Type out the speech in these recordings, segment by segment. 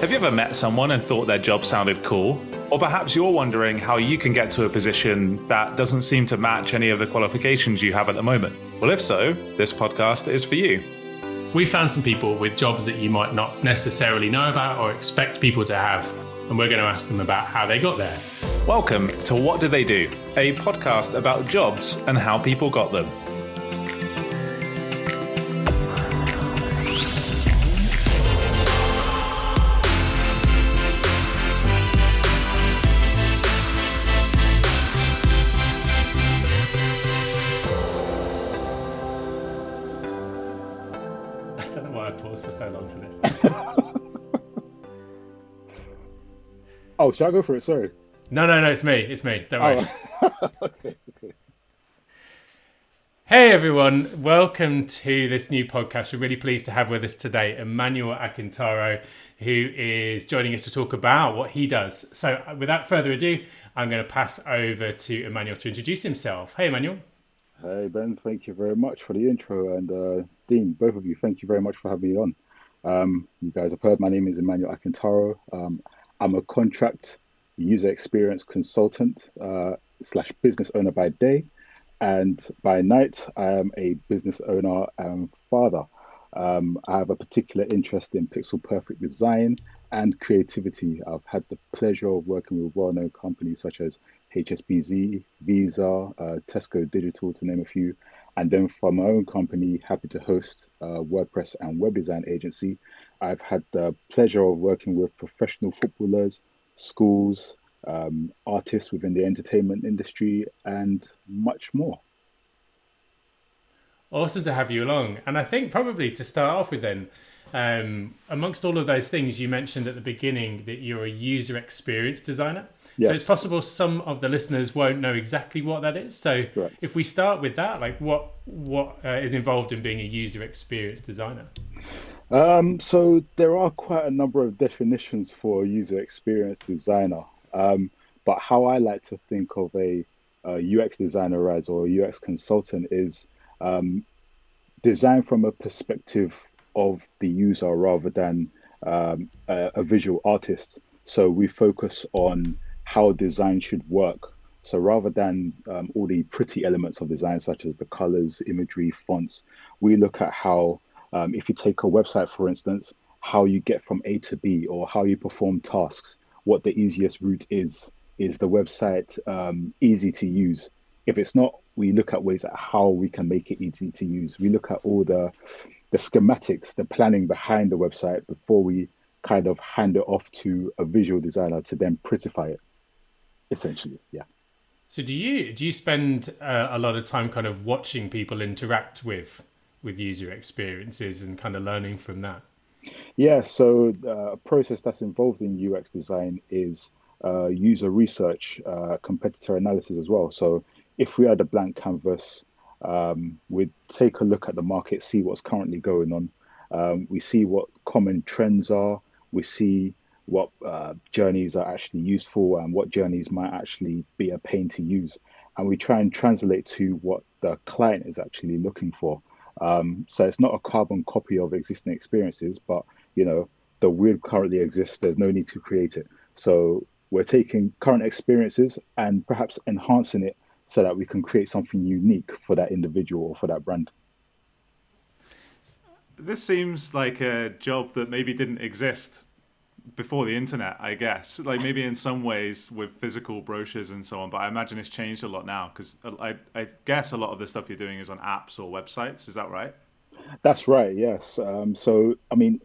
Have you ever met someone and thought their job sounded cool? Or perhaps you're wondering how you can get to a position that doesn't seem to match any of the qualifications you have at the moment? Well, if so, this podcast is for you. We found some people with jobs that you might not necessarily know about or expect people to have, and we're going to ask them about how they got there. Welcome to What Do They Do, a podcast about jobs and how people got them. Shall I go for it? Sorry. No, no, no. It's me. It's me. Don't worry. Oh. okay, okay. Hey everyone, welcome to this new podcast. We're really pleased to have with us today Emmanuel Akintaro, who is joining us to talk about what he does. So, without further ado, I'm going to pass over to Emmanuel to introduce himself. Hey, Emmanuel. Hey Ben, thank you very much for the intro, and uh, Dean, both of you, thank you very much for having me on. Um, you guys have heard my name is Emmanuel Akintaro. Um, I'm a contract user experience consultant uh, slash business owner by day, and by night I am a business owner and father. Um, I have a particular interest in pixel perfect design and creativity. I've had the pleasure of working with well-known companies such as HSBC, Visa, uh, Tesco Digital, to name a few. And then for my own company, Happy2Host a WordPress and web design agency I've had the pleasure of working with professional footballers, schools, um, artists within the entertainment industry, and much more. Awesome to have you along. And I think probably to start off with, then, um, amongst all of those things you mentioned at the beginning, that you're a user experience designer. Yes. So it's possible some of the listeners won't know exactly what that is. So Correct. if we start with that, like what what uh, is involved in being a user experience designer? Um, so there are quite a number of definitions for user experience designer. Um, but how I like to think of a, a UX designer as or UX consultant is um, design from a perspective of the user rather than um, a, a visual artist. So we focus on how design should work. So rather than um, all the pretty elements of design, such as the colors, imagery, fonts, we look at how um, if you take a website, for instance, how you get from A to B or how you perform tasks, what the easiest route is. Is the website um, easy to use? If it's not, we look at ways at how we can make it easy to use. We look at all the the schematics, the planning behind the website before we kind of hand it off to a visual designer to then prettify it. Essentially, yeah. So do you do you spend uh, a lot of time kind of watching people interact with with user experiences and kind of learning from that? Yeah, so uh, a process that's involved in UX design is uh, user research, uh, competitor analysis as well. So if we had a blank canvas, um, we'd take a look at the market, see what's currently going on. Um, we see what common trends are. We see what uh, journeys are actually useful and what journeys might actually be a pain to use. And we try and translate to what the client is actually looking for. Um, so it's not a carbon copy of existing experiences, but you know the wheel currently exists. There's no need to create it. So we're taking current experiences and perhaps enhancing it so that we can create something unique for that individual or for that brand. This seems like a job that maybe didn't exist before the internet, I guess. Like maybe in some ways with physical brochures and so on, but I imagine it's changed a lot now because I, I guess a lot of the stuff you're doing is on apps or websites. Is that right? That's right. Yes. Um, so I mean,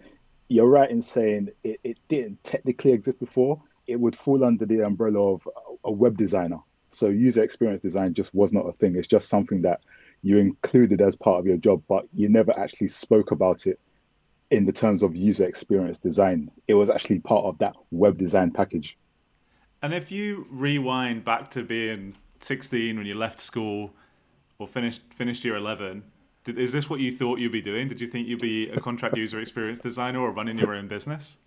you're right in saying it, it didn't technically exist before. It would fall under the umbrella of a web designer. So user experience design just was not a thing. It's just something that you included as part of your job, but you never actually spoke about it in the terms of user experience design. It was actually part of that web design package. And if you rewind back to being 16 when you left school or finished finished year 11, did, is this what you thought you'd be doing? Did you think you'd be a contract user experience designer or running your own business?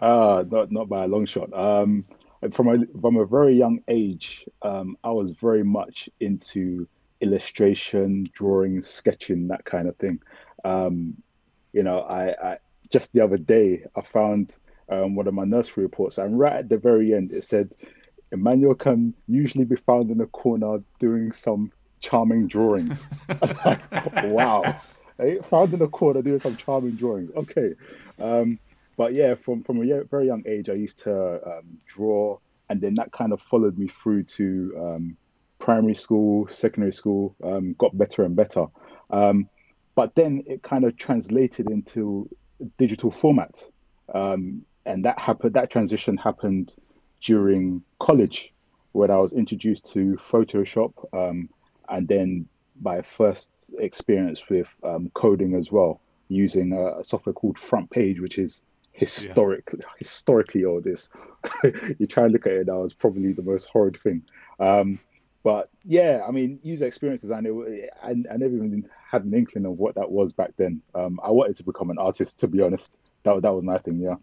Uh, not not by a long shot. Um, from a from a very young age, um, I was very much into illustration, drawing, sketching, that kind of thing. Um, you know, I, I just the other day I found um, one of my nursery reports, and right at the very end, it said Emmanuel can usually be found in a corner doing some charming drawings. like, wow. Found in a corner doing some charming drawings. Okay. Um, but yeah, from, from a very young age, I used to um, draw, and then that kind of followed me through to um, primary school, secondary school, um, got better and better. But then it kind of translated into digital formats. Um, and that happened, that transition happened during college when I was introduced to Photoshop um, and then my first experience with um, coding as well, using a, a, software called Front Page, which is historically yeah. historically old. This you try and look at it now, it's probably the most horrid thing. Um, but yeah, I mean, user experience design. It, I, I never even had an inkling of what that was back then. Um, I wanted to become an artist, to be honest. That that was my thing. Yeah.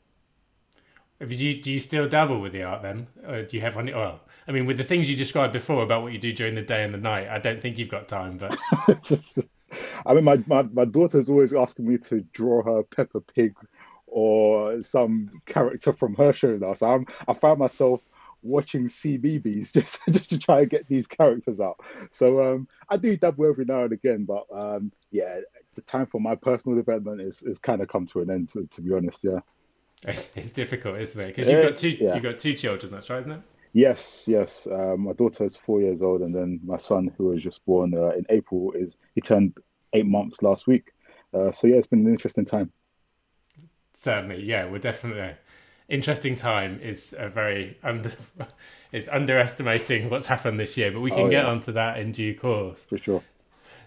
Do you, do you still dabble with the art then? Or do you have any? Well, I mean, with the things you described before about what you do during the day and the night, I don't think you've got time. But I mean, my, my, my daughter's always asking me to draw her Peppa Pig or some character from her show now. So I'm, I found myself watching CBeebies just, just to try and get these characters out. So um, I do dabble every now and again, but um, yeah, the time for my personal development is, is kind of come to an end, to, to be honest. Yeah. It's, it's difficult, isn't it? Because you've got two yeah. you've got two children. That's right, isn't it? Yes, yes. Uh, my daughter is four years old, and then my son, who was just born uh, in April, is he turned eight months last week. Uh, so yeah, it's been an interesting time. Certainly, yeah, we're definitely interesting time. Is a very under it's underestimating what's happened this year, but we can oh, get onto that in due course for sure.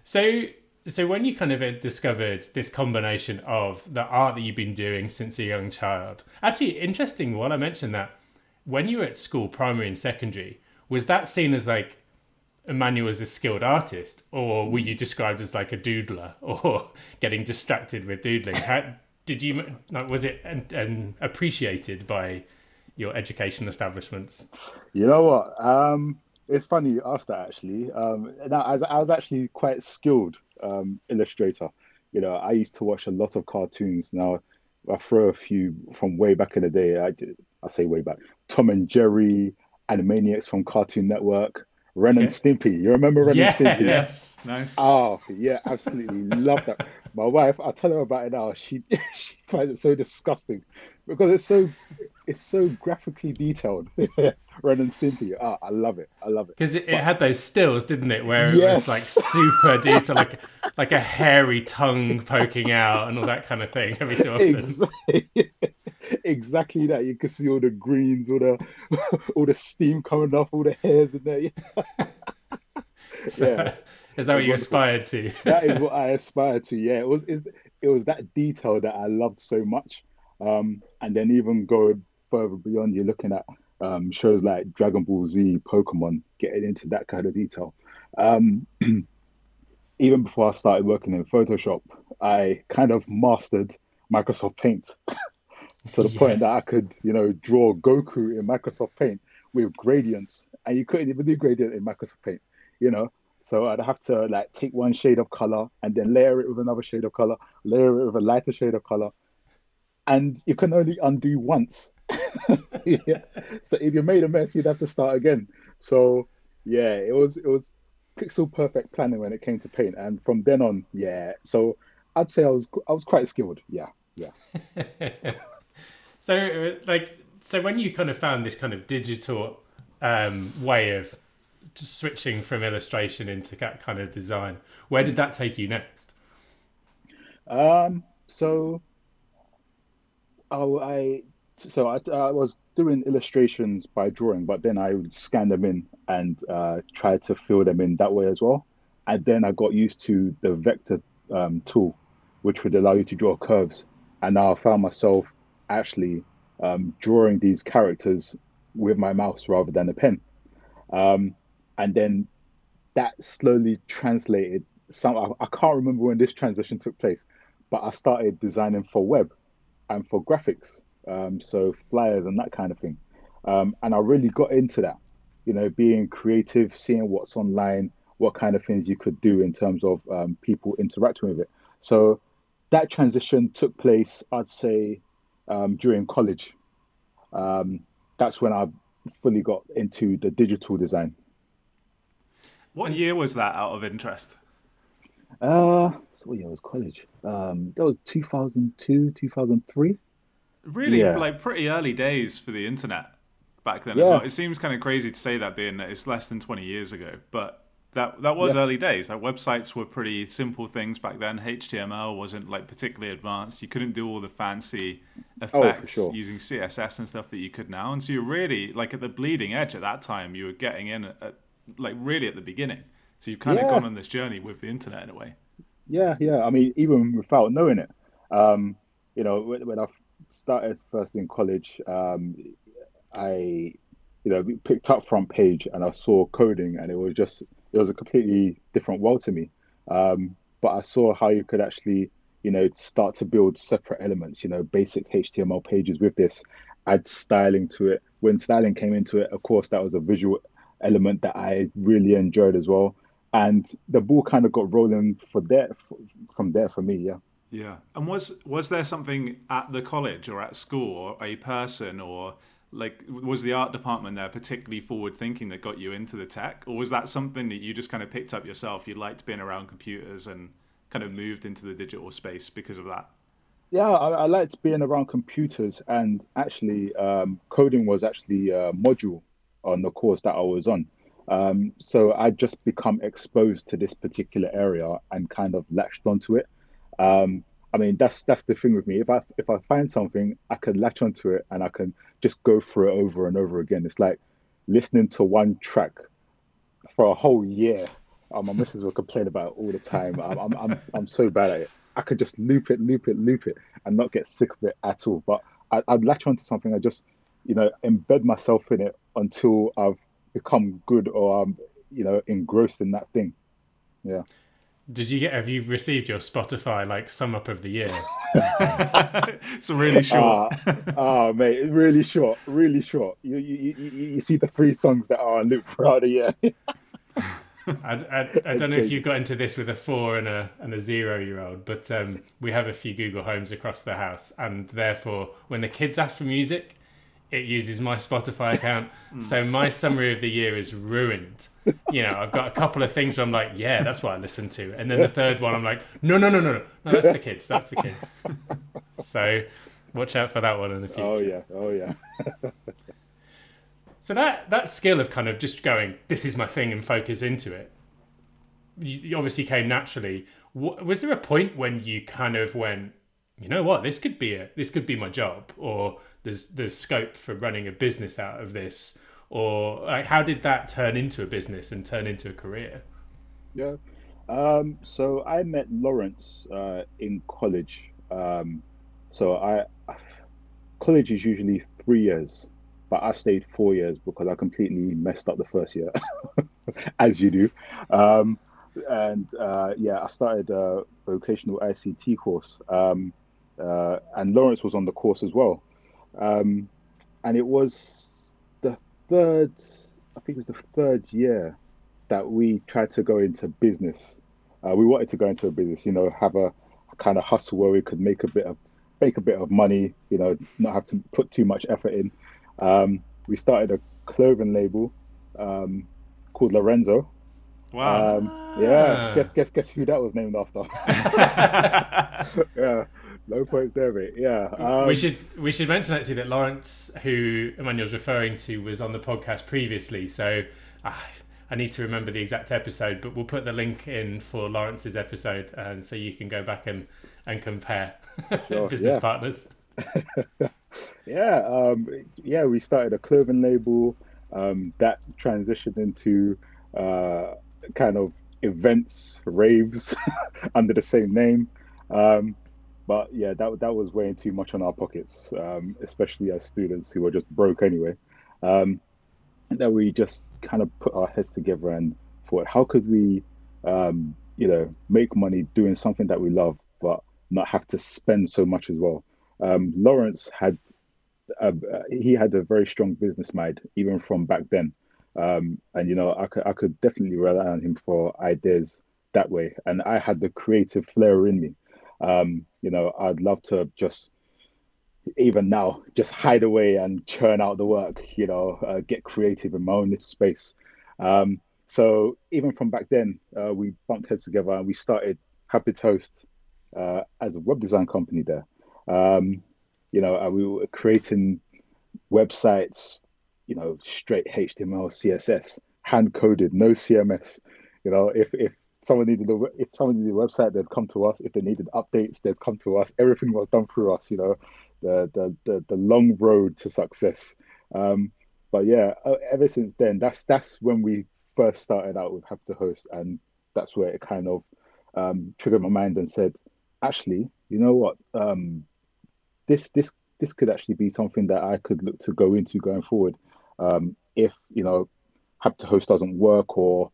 So so when you kind of discovered this combination of the art that you've been doing since a young child, actually interesting. While I mentioned that, when you were at school, primary and secondary, was that seen as like Emmanuel as a skilled artist, or were you described as like a doodler or getting distracted with doodling? How did you? Was it and appreciated by your education establishments? You know what? Um, it's funny you asked that actually. Um, now, I I was actually quite skilled um, illustrator. You know, I used to watch a lot of cartoons. Now, I throw a few from way back in the day. I did, I say way back. Tom and Jerry, Animaniacs from Cartoon Network, Ren and Stimpy. You remember Ren yeah, and Stimpy? Yes, nice. Oh, yeah, absolutely love that. My wife, I tell her about it now. She she finds it so disgusting because it's so it's so graphically detailed. Ren and Stimpy. Oh, I love it. I love it. Because it, it, had those stills, didn't it? Where it yes. was like super detailed, like like a hairy tongue poking out and all that kind of thing every so often. Exactly, exactly that. You can see all the greens, all the all the steam coming off, all the hairs in there. so, yeah. Is that what you aspired to? that is what I aspired to. Yeah, it was. It was that detail that I loved so much. Um, and then even going further beyond, you're looking at um, shows like Dragon Ball Z, Pokemon, getting into that kind of detail. Um, even before I started working in Photoshop, I kind of mastered Microsoft Paint to the yes. point that I could, you know, draw Goku in Microsoft Paint with gradients, and you couldn't even do gradient in Microsoft Paint, you know. So I'd have to like take one shade of color and then layer it with another shade of color, layer it with a lighter shade of color, and you can only undo once. yeah. So if you made a mess, you'd have to start again. So yeah, it was it was pixel perfect planning when it came to paint, and from then on, yeah. So I'd say I was I was quite skilled. Yeah, yeah. so like so when you kind of found this kind of digital um, way of switching from illustration into that kind of design, where did that take you next? Um, so oh, I so I, I, was doing illustrations by drawing, but then I would scan them in and uh, try to fill them in that way as well. And then I got used to the vector um, tool, which would allow you to draw curves. And now I found myself actually um, drawing these characters with my mouse rather than a pen. Um, and then that slowly translated. Some I, I can't remember when this transition took place, but I started designing for web and for graphics, um, so flyers and that kind of thing. Um, and I really got into that, you know, being creative, seeing what's online, what kind of things you could do in terms of um, people interacting with it. So that transition took place, I'd say, um, during college. um, that's when I fully got into the digital design. What year was that out of interest? Uh, so what year was college? Um, that was 2002, 2003. Really, yeah. like pretty early days for the internet back then yeah. as well. It seems kind of crazy to say that being that it's less than 20 years ago, but that that was yeah. early days. Like websites were pretty simple things back then. HTML wasn't like particularly advanced. You couldn't do all the fancy oh, effects oh, sure. using CSS and stuff that you could now. And so you're really like at the bleeding edge at that time. You were getting in at, at like really at the beginning. So you've kind yeah. of gone on this journey with the internet in a way. Yeah, yeah. I mean, even without knowing it, um, you know, when, when I started first in college, um, I, you know, picked up front page and I saw coding, and it was just it was a completely different world to me. Um, but I saw how you could actually, you know, start to build separate elements, you know, basic HTML pages with this, add styling to it. When styling came into it, of course, that was a visual element that I really enjoyed as well. And the ball kind of got rolling for there from there for me, yeah. Yeah. And was was there something at the college or at school or a person or like was the art department there particularly forward thinking that got you into the tech? Or was that something that you just kind of picked up yourself? You liked being around computers and kind of moved into the digital space because of that? Yeah i, I liked being around computers and actually um, coding was actually a module on the course that i was on. Um, so i just become exposed to this particular area and kind of latched onto it. Um, I mean, that's that's the thing with me. If I if I find something, I can latch onto it and I can just go through it over and over again. It's like listening to one track for a whole year. Oh, my missus will complain about it all the time. I'm, I'm I'm I'm so bad at it. I could just loop it, loop it, loop it, and not get sick of it at all. But I, I'd latch onto something. I just, you know, embed myself in it until I've become good or I'm, you know, engrossed in that thing. Yeah. Did you get? Have you received your Spotify like sum up of the year? it's really short. Ah, uh, uh, mate, really short, really short. You, you you you see the three songs that are on loop throughout the year. I, I, I, don't know if you got into this with a four and a and a zero year old, but um, we have a few Google Homes across the house, and therefore, when the kids ask for music, it uses my Spotify account. Hmm. so my summary of the year is ruined. You know, I've got a couple of things where I'm like, yeah, that's what I listen to. And then the third one, I'm like, no, no, no, no, no, no that's the kids. That's the kids. So watch out for that one in the oh, future. Oh, yeah. Oh, yeah. so that, that skill of kind of just going, this is my thing and focus into it, you, you obviously came naturally. Was there a point when you kind of went, you know what, this could be a, this could be my job or there's there's scope for running a business out of this? Or like how did that turn into a business and turn into a career? Yeah. Um, so i met lawrence uh, in college. Um, so I, college is usually three years but i stayed four years because i completely messed up the first year as you do. Um, and uh, yeah i started a vocational ict course. Um, uh, and lawrence was on the course as well um, and it was the third, I think it was the third year that we tried to go into business. Uh, we wanted to go into a business, you know, have a, a kind of hustle where we could make a bit of make a bit of money, you know, not have to put too much effort in. Um, we started a clothing label um, called Lorenzo. Wow. Um, yeah. Guess guess guess who that was named after. yeah. No points there, mate. Yeah. Um, we should we should mention actually that Lawrence, who Emmanuel's referring to, was on the podcast previously. So uh, I need to remember the exact episode, but we'll put the link in for Lawrence's episode, um, so you can go back and and compare sure, business yeah. partners. yeah, um, yeah. We started a clothing label um, that transitioned into uh, kind of events, raves under the same name. Um, but yeah, that that was weighing too much on our pockets, um, especially as students who were just broke anyway. Um, that we just kind of put our heads together and thought, how could we, um, you know, make money doing something that we love, but not have to spend so much as well. Um, Lawrence had a, he had a very strong business mind even from back then, um, and you know, I could I could definitely rely on him for ideas that way, and I had the creative flair in me. Um, you know, I'd love to just, even now, just hide away and churn out the work. You know, uh, get creative in my own little space. Um, so even from back then, uh, we bumped heads together and we started Happy2Host uh, as a web design company there. Um, you know, we were creating websites, you know, straight HTML, CSS, hand coded, no CMS. You know, if if someone needed a if someone needed a website, they'd come to us. If they needed updates, they'd come to us. Everything was done through us. You know, the the the, the long road to success. Um, but yeah, uh, ever since then, that's that's when we first started out with Happy2Host, and that's where it kind of um, triggered my mind and said, actually, you know what, um, this this this could actually be something that I could look to go into going forward. Um, if you know, Happy2Host doesn't work, or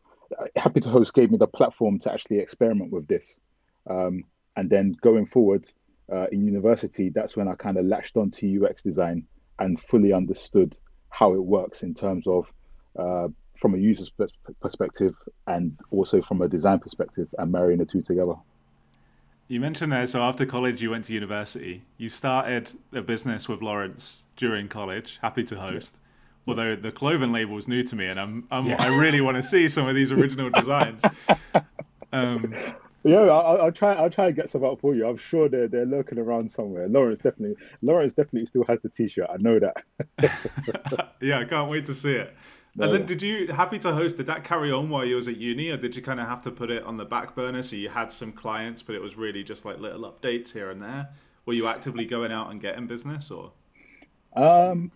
Happy2Host gave me the platform to actually experiment with this, um, and then going forward uh, in university, that's when I kind of latched onto UX design and fully understood how it works in terms of uh, from a user's perspective and also from a design perspective and marrying the two together. You mentioned there, so after college, you went to university. You started a business with Lawrence during college. Happy2Host. Yeah. Although the Cloven label is new to me, and I'm, I'm yeah. I really want to see some of these original designs. Um, yeah, I'll, I'll, try. I'll try and get some out for you. I'm sure they're they're lurking around somewhere. Lawrence definitely. Lawrence definitely still has the T-shirt. I know that. yeah, I can't wait to see it. No, and then, did you Happy2Host? Did that carry on while you was at uni, or did you kind of have to put it on the back burner? So you had some clients, but it was really just like little updates here and there. Were you actively going out and getting business, or? Um,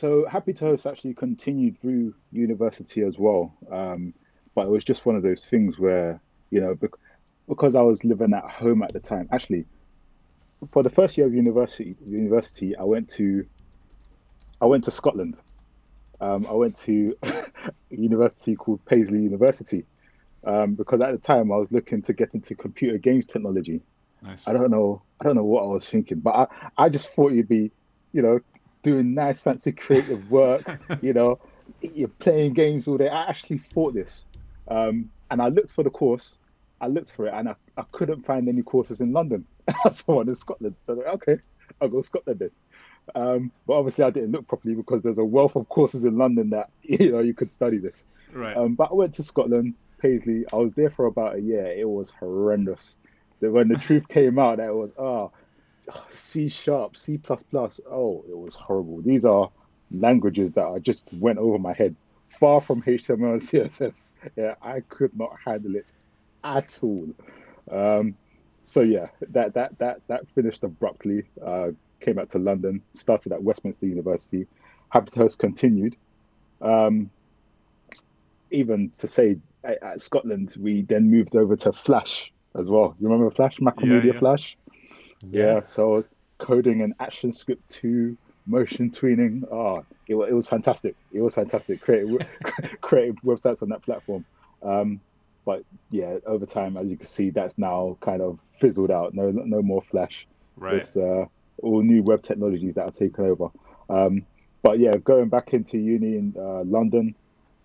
so Happy2Host actually continued through university as well, um, but it was just one of those things where you know because I was living at home at the time. Actually, for the first year of university, university I went to I went to Scotland um, I went to a university called Paisley University um, because at the time I was looking to get into computer games technology. Nice. I don't know. I don't know what I was thinking, but I, I just thought you'd be, you know, doing nice, fancy, creative work. you know, you're playing games all day. I actually thought this, um, and I looked for the course. I looked for it, and I, I couldn't find any courses in London. I saw one in Scotland. So I like, okay, I'll go Scotland then. Um, but obviously, I didn't look properly because there's a wealth of courses in London that you know you could study this. Right. Um, but I went to Scotland, Paisley. I was there for about a year. It was horrendous. When the truth came out, that it was ah, oh, C sharp, C plus plus. Oh, it was horrible. These are languages that I just went over my head. Far from HTML and CSS. Yeah, I could not handle it at all. Um, so yeah, that that that that finished abruptly. Uh, came back to London, started at Westminster University. Happy Host continued. Um, even to say at, at, Scotland, we then moved over to Flash as well. You remember Flash, Macromedia yeah, yeah. Flash? Yeah. yeah. So I was coding an ActionScript 2 motion tweening. Oh, it, it was fantastic. It was fantastic. Creating, creating websites on that platform. Um, but yeah, over time, as you can see, that's now kind of fizzled out. No, no more Flash. Right. It's, uh, all new web technologies that have taken over. Um, but yeah, going back into uni in uh, London,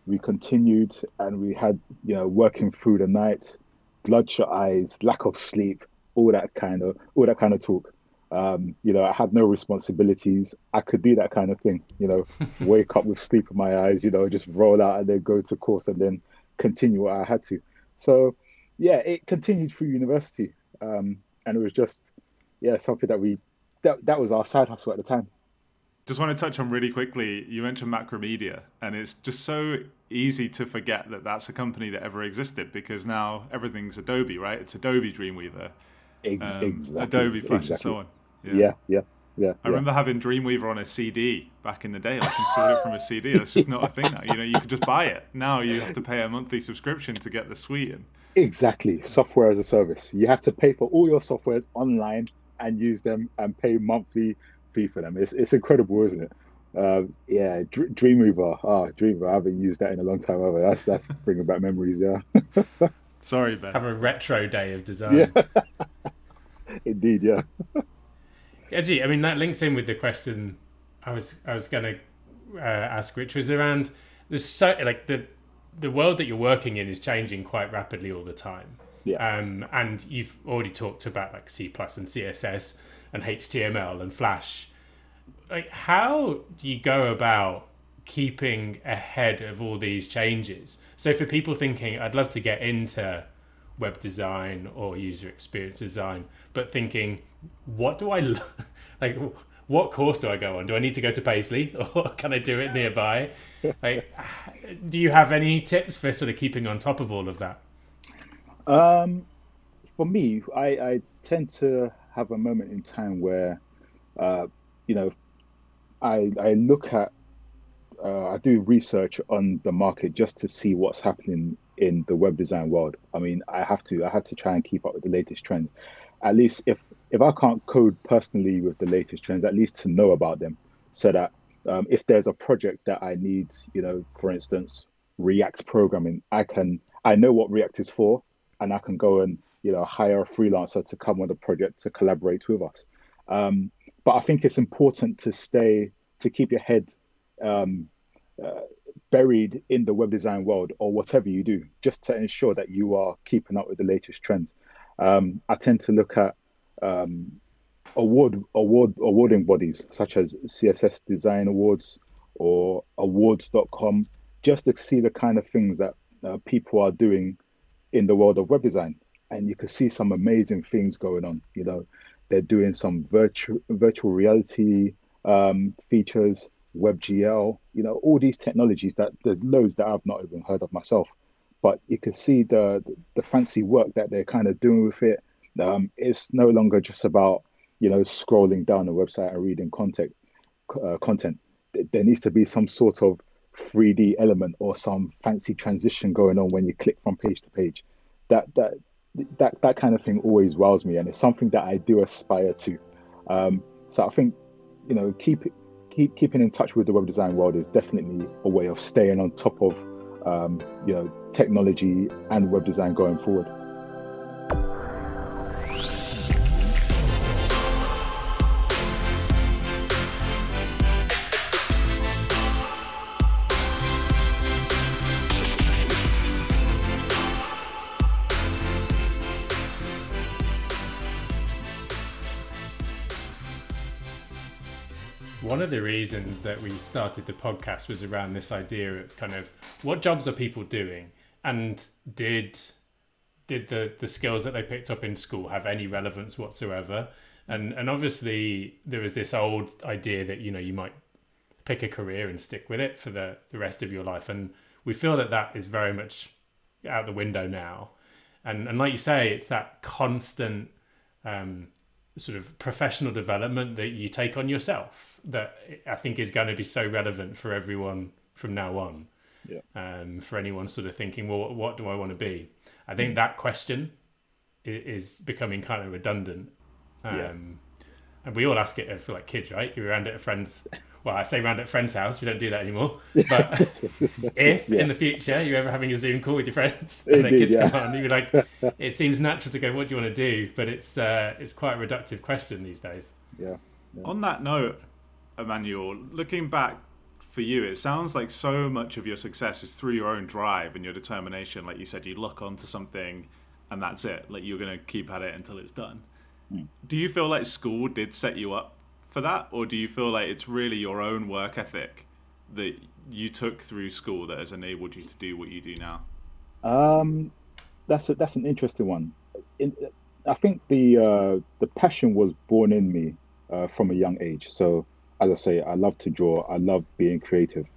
we continued and we had you know working through the night, bloodshot eyes, lack of sleep, all that kind of all that kind of talk. Um, you know, I had no responsibilities. I could do that kind of thing. You know, wake up with sleep in my eyes. You know, just roll out and then go to course and then continue what I had to. So, yeah, it continued through university, um, and it was just yeah something that we that that was our side hustle at the time. Just want to touch on really quickly. You mentioned Macromedia, and it's just so easy to forget that that's a company that ever existed because now everything's Adobe, right? It's Adobe Dreamweaver, Ex- um, exactly. Adobe Flash, exactly. and so on. Yeah, yeah, yeah. yeah I remember having Dreamweaver on a CD back in the day. Like installed it from a CD. That's just not a thing now. You know, you could just buy it. Now you have to pay a monthly subscription to get the suite. And... Exactly, software as a service. You have to pay for all your softwares online and use them and pay monthly fee for them. It's it's incredible, isn't it? Uh, yeah, Dr- Dreamweaver. Ah, Dreamweaver. I haven't used that in a long time ever. That's that's bringing back memories. Yeah. Sorry, Ben. Have a retro day of design. Yeah. Indeed, yeah. Edgy. I mean, that links in with the question I was I was going to uh, ask, which was around there's so like the the world that you're working in is changing quite rapidly all the time. Yeah. Um, and you've already talked about like C plus and CSS and HTML and Flash like how do you go about keeping ahead of all these changes? So for people thinking, I'd love to get into web design or user experience design, but thinking, what do I like? What course do I go on? Do I need to go to Paisley or can I do it nearby? like, do you have any tips for sort of keeping on top of all of that? Um, for me, I, I tend to have a moment in time where, uh, you know, I I look at, uh, I do research on the market just to see what's happening in the web design world. I mean, I have to I have to try and keep up with the latest trends. At least if if I can't code personally with the latest trends, at least to know about them, so that um, if there's a project that I need, you know, for instance, React programming, I can I know what React is for, and I can go and you know hire a freelancer to come on the project to collaborate with us. Um, but I think it's important to stay to keep your head um, uh, buried in the web design world or whatever you do, just to ensure that you are keeping up with the latest trends. Um, I tend to look at um, award award awarding bodies such as CSS Design Awards or awwwards.com just to see the kind of things that uh, people are doing in the world of web design. And you can see some amazing things going on. You know they're doing some virtual virtual reality um, features WebGL, you know, all these technologies that there's loads that I've not even heard of myself. But you can see the the fancy work that they're kind of doing with it. Um, it's no longer just about you know scrolling down a website and reading content. Uh, content. There needs to be some sort of 3D element or some fancy transition going on when you click from page to page. That that that that kind of thing always wows me, and it's something that I do aspire to. Um, so I think you know keep keep keeping in touch with the web design world is definitely a way of staying on top of um, you know technology and web design going forward. Of the reasons that we started the podcast was around this idea of kind of what jobs are people doing? And did did the the skills that they picked up in school have any relevance whatsoever? And and obviously there was this old idea that you know you might pick a career and stick with it for the the rest of your life. And we feel that that is very much out the window now. And and like you say it's that constant um, sort of professional development that you take on yourself that I think is going to be so relevant for everyone from now on. Yeah. Um, for anyone sort of thinking, well, what do I want to be? I think mm. that question is becoming kind of redundant. Um, yeah. And we all ask it for like kids, right? You're around at a friend's well, I say round at friend's house. We don't do that anymore. But if yeah. in the future you're ever having a Zoom call with your friends and their kids yeah. come on, you're like, it seems natural to go, "What do you want to do?" But it's uh, it's quite a reductive question these days. Yeah. yeah. On that note, Emmanuel, looking back for you, it sounds like so much of your success is through your own drive and your determination. Like you said, you look onto something, and that's it. Like you're going to keep at it until it's done. Mm. Do you feel like school did set you up for that, or do you feel like it's really your own work ethic that you took through school that has enabled you to do what you do now? Um, that's a, that's an interesting one. In, I think the uh, the passion was born in me uh, from a young age. So as I say, I love to draw. I love being creative.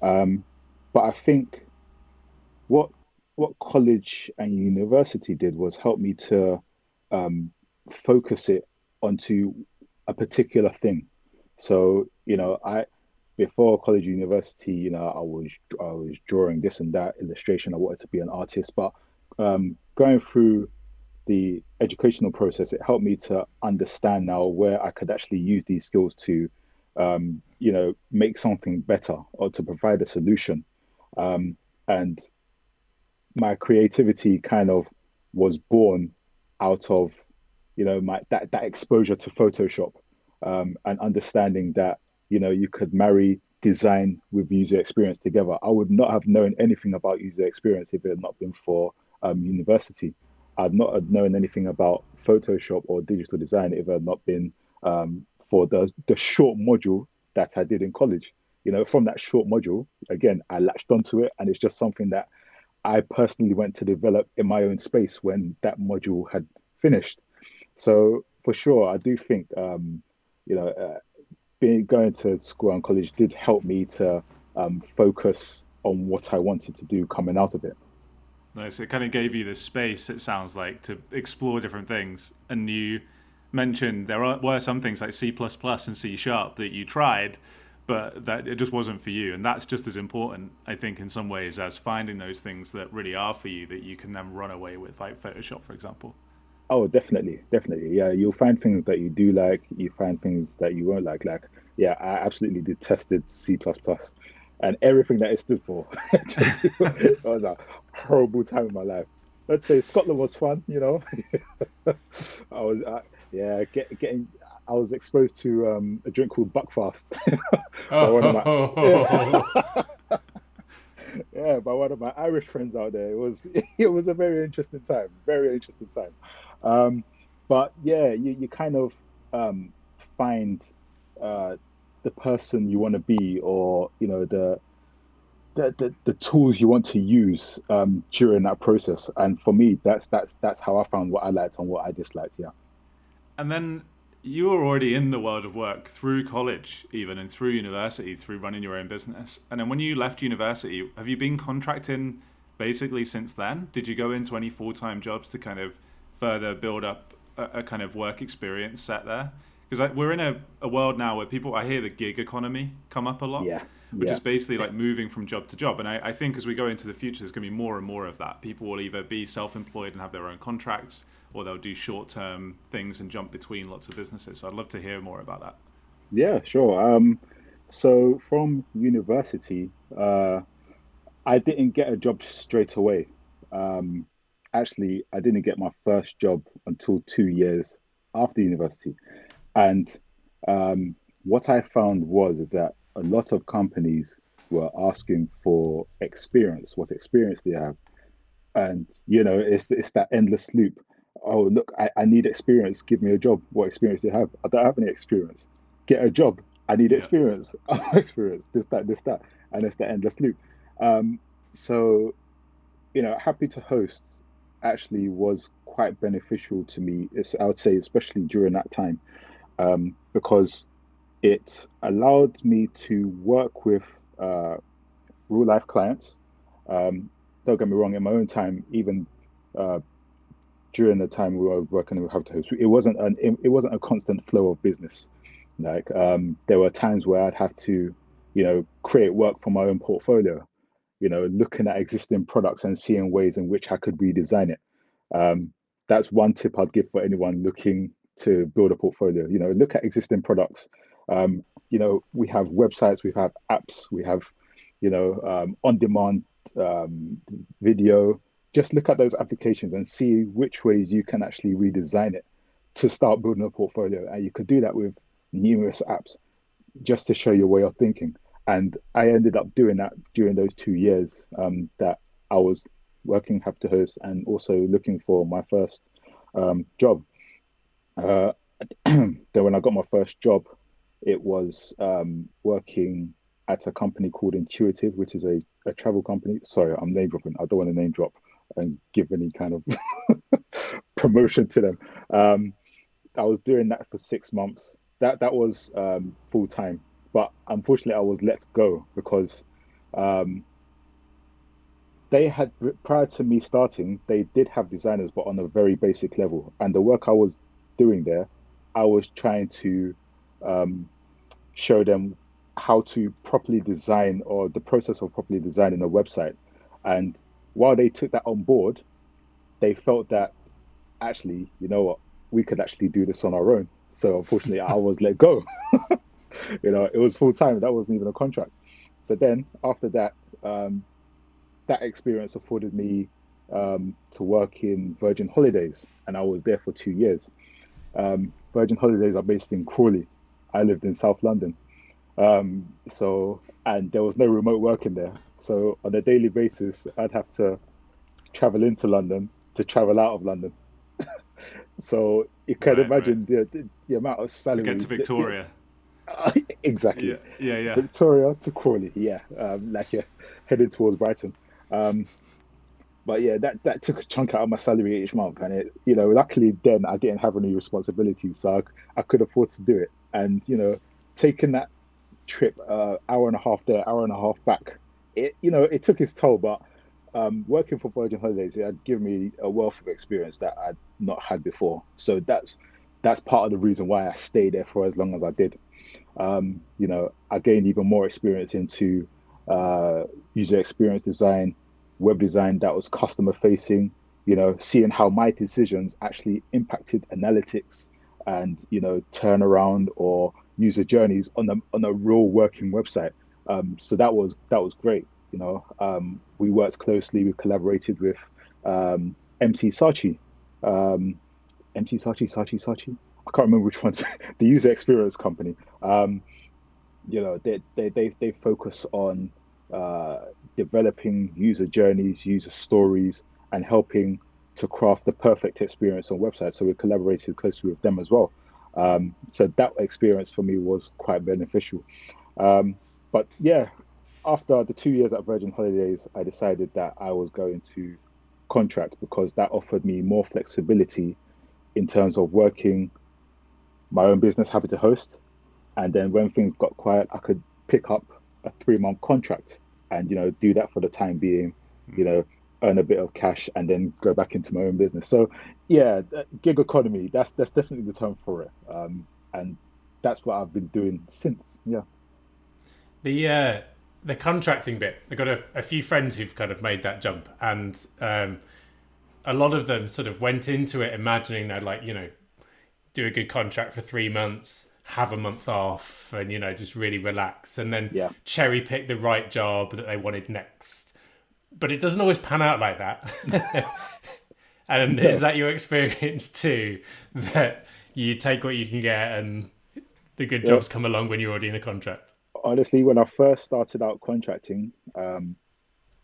Um, but I think what what college and university did was help me to um, focus it onto a particular thing. So you know, I before college, university, you know, I was I was drawing this and that illustration. I wanted to be an artist, but um, going through the educational process, it helped me to understand now where I could actually use these skills to, um, you know, make something better or to provide a solution. Um, and my creativity kind of was born out of you know my that that exposure to Photoshop um, and understanding that you know you could marry design with user experience together. I would not have known anything about user experience if it had not been for um, university. I'd not have known anything about Photoshop or digital design if it had not been um, for the the short module that I did in college. You know, from that short module, again, I latched onto it, and it's just something that I personally went to develop in my own space when that module had finished. So for sure, I do think um, you know uh, being going to school and college did help me to um, focus on what I wanted to do coming out of it. Nice. It kind of gave you the space. It sounds like to explore different things, and you mentioned there are, were some things like C and C sharp that you tried, but that it just wasn't for you. And that's just as important, I think, in some ways, as finding those things that really are for you that you can then run away with, like Photoshop, for example. Oh, definitely, definitely. Yeah, you'll find things that you do like. You find things that you won't like. Like, yeah, I absolutely detested C and everything that it stood for. it was a horrible time in my life. Let's say Scotland was fun, you know. I was, uh, yeah, get, getting. I was exposed to um, a drink called Buckfast. oh. my, yeah. yeah, by one of my Irish friends out there. It was it was a very interesting time. Very interesting time. Um, but yeah, you, you kind of um, find uh, the person you want to be, or you know the the, the, the tools you want to use um, during that process. And for me, that's that's that's how I found what I liked and what I disliked. Yeah. And then you were already in the world of work through college, even and through university, through running your own business. And then when you left university, have you been contracting basically since then? Did you go into any full time jobs to kind of further build up a, a kind of work experience set there? Because we're in a, a world now where people, I hear the gig economy come up a lot. Yeah. Which yeah. is basically like moving from job to job. And I, I think as we go into the future, there's going to be more and more of that. People will either be self employed and have their own contracts, or they'll do short term things and jump between lots of businesses. So I'd love to hear more about that. Yeah, sure. Um, so from university, uh, I didn't get a job straight away. Um, actually, I didn't get my first job until two years after university. And um, what I found was that a lot of companies were asking for experience, what experience they have. And, you know, it's, it's that endless loop. Oh, look, I, I need experience. Give me a job. What experience do you have? I don't have any experience. Get a job. I need yeah. experience. experience. This, that, this, that. And it's the endless loop. Um, so, you know, Happy2Host actually was quite beneficial to me. It's, I would say, especially during that time, um, because it allowed me to work with uh, real life clients. Um, don't get me wrong, in my own time, even uh, during the time we were working with to Host, it wasn't an it wasn't a constant flow of business. Like um, there were times where I'd have to, you know, create work for my own portfolio you know, looking at existing products and seeing ways in which I could redesign it. Um, that's one tip I'd give for anyone looking to build a portfolio. You know, look at existing products. Um, you know, we have websites, we have apps, we have, you know, um, on-demand um, video. Just look at those applications and see which ways you can actually redesign it to start building a portfolio. And you could do that with numerous apps just to show your way of thinking and I ended up doing that during those two years um, that I was working Happy2Host and also looking for my first um, job. Uh, then when I got my first job, it was um, working at a company called Intuitive, which is a, a travel company. Sorry, I'm name dropping. I don't want to name drop and give any kind of promotion to them. Um, I was doing that for six months. That that was um, full time but unfortunately, I was let go because um, they had prior to me starting, they did have designers, but on a very basic level. And the work I was doing there, I was trying to um, show them how to properly design or the process of properly designing a website. And while they took that on board, they felt that actually, you know what, we could actually do this on our own. So unfortunately, I was let go. you know, it was full time. That wasn't even a contract. So then after that, um, that experience afforded me um, to work in Virgin Holidays, and I was there for two years. Um, Virgin Holidays are based in Crawley. I lived in South London, um, so and there was no remote working there. So on a daily basis, I'd have to travel into London to travel out of London. So you can right, imagine right. The, the, the amount of salary to get to Victoria. exactly. Yeah, yeah, yeah. Victoria to Crawley. Yeah, um, like you're headed towards Brighton. Um, but yeah, that, that took a chunk out of my salary each month, and it, you know, luckily then I didn't have any responsibilities, so I, I could afford to do it. And you know, taking that trip, uh, hour and a half there, hour and a half back, it, you know, it took its toll. But um, working for Virgin Holidays, it had given me a wealth of experience that I'd not had before. So that's that's part of the reason why I stayed there for as long as I did. Um, you know, I gained even more experience into uh, user experience design, web design that was customer facing. You know, seeing how my decisions actually impacted analytics and you know turnaround or user journeys on a on a real working website. Um, so that was that was great. You know, um, we worked closely. We collaborated with um, MC Sachi, um, MC Sachi, Sachi, Saatchi. I can't remember which one's the user experience company. Um, you know, they, they they they focus on uh, developing user journeys, user stories, and helping to craft the perfect experience on websites. So we collaborated closely with them as well. Um, so that experience for me was quite beneficial. Um, but yeah, after the two years at Virgin Holidays, I decided that I was going to contract because that offered me more flexibility in terms of working my own business, Happy2Host. And then when things got quiet, I could pick up a three month contract and, you know, do that for the time being, you know, earn a bit of cash and then go back into my own business. So yeah, gig economy, that's, that's definitely the term for it. Um, and that's what I've been doing since. Yeah. The, uh, the contracting bit, I've got a, a, few friends who've kind of made that jump and, um, a lot of them sort of went into it imagining they'd like, you know, do a good contract for three months, have a month off, and you know just really relax, and then yeah. cherry pick the right job that they wanted next. But it doesn't always pan out like that. and no. is that your experience too? That you take what you can get, and the good yeah. jobs come along when you're already in a contract. Honestly, when I first started out contracting, um,